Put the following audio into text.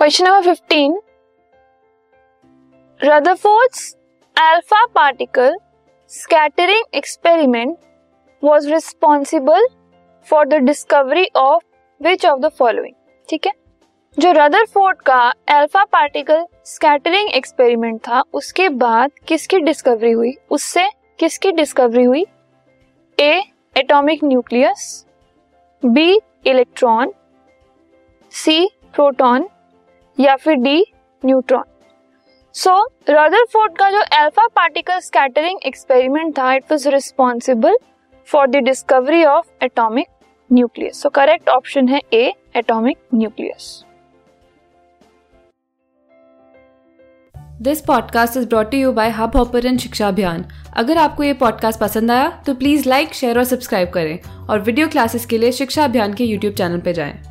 Question number fifteen Rutherford's alpha particle scattering experiment was responsible for the discovery of which of the following ठीक है? जो Rutherford का alpha particle scattering experiment था, उसके बाद किसकी डिस्कवरी हुई? उससे किसकी डिस्कवरी हुई? A atomic nucleus B electron C proton या फिर डी, न्यूट्रॉन। सो रदरफोर्ड का जो अल्फ़ा पार्टिकल स्कैटरिंग एक्सपेरिमेंट था it was responsible for the discovery of atomic nucleus so correct option है A atomic nucleus this podcast is brought you by Hubhopper शिक्षा अभियान अगर आपको ये पॉडकास्ट पसंद आया तो प्लीज़ लाइक शेयर और सब्सक्राइब करें। और वीडियो क्लासेस के लिए शिक्षा अभियान के यूट्यूब चैनल पर जाएँ।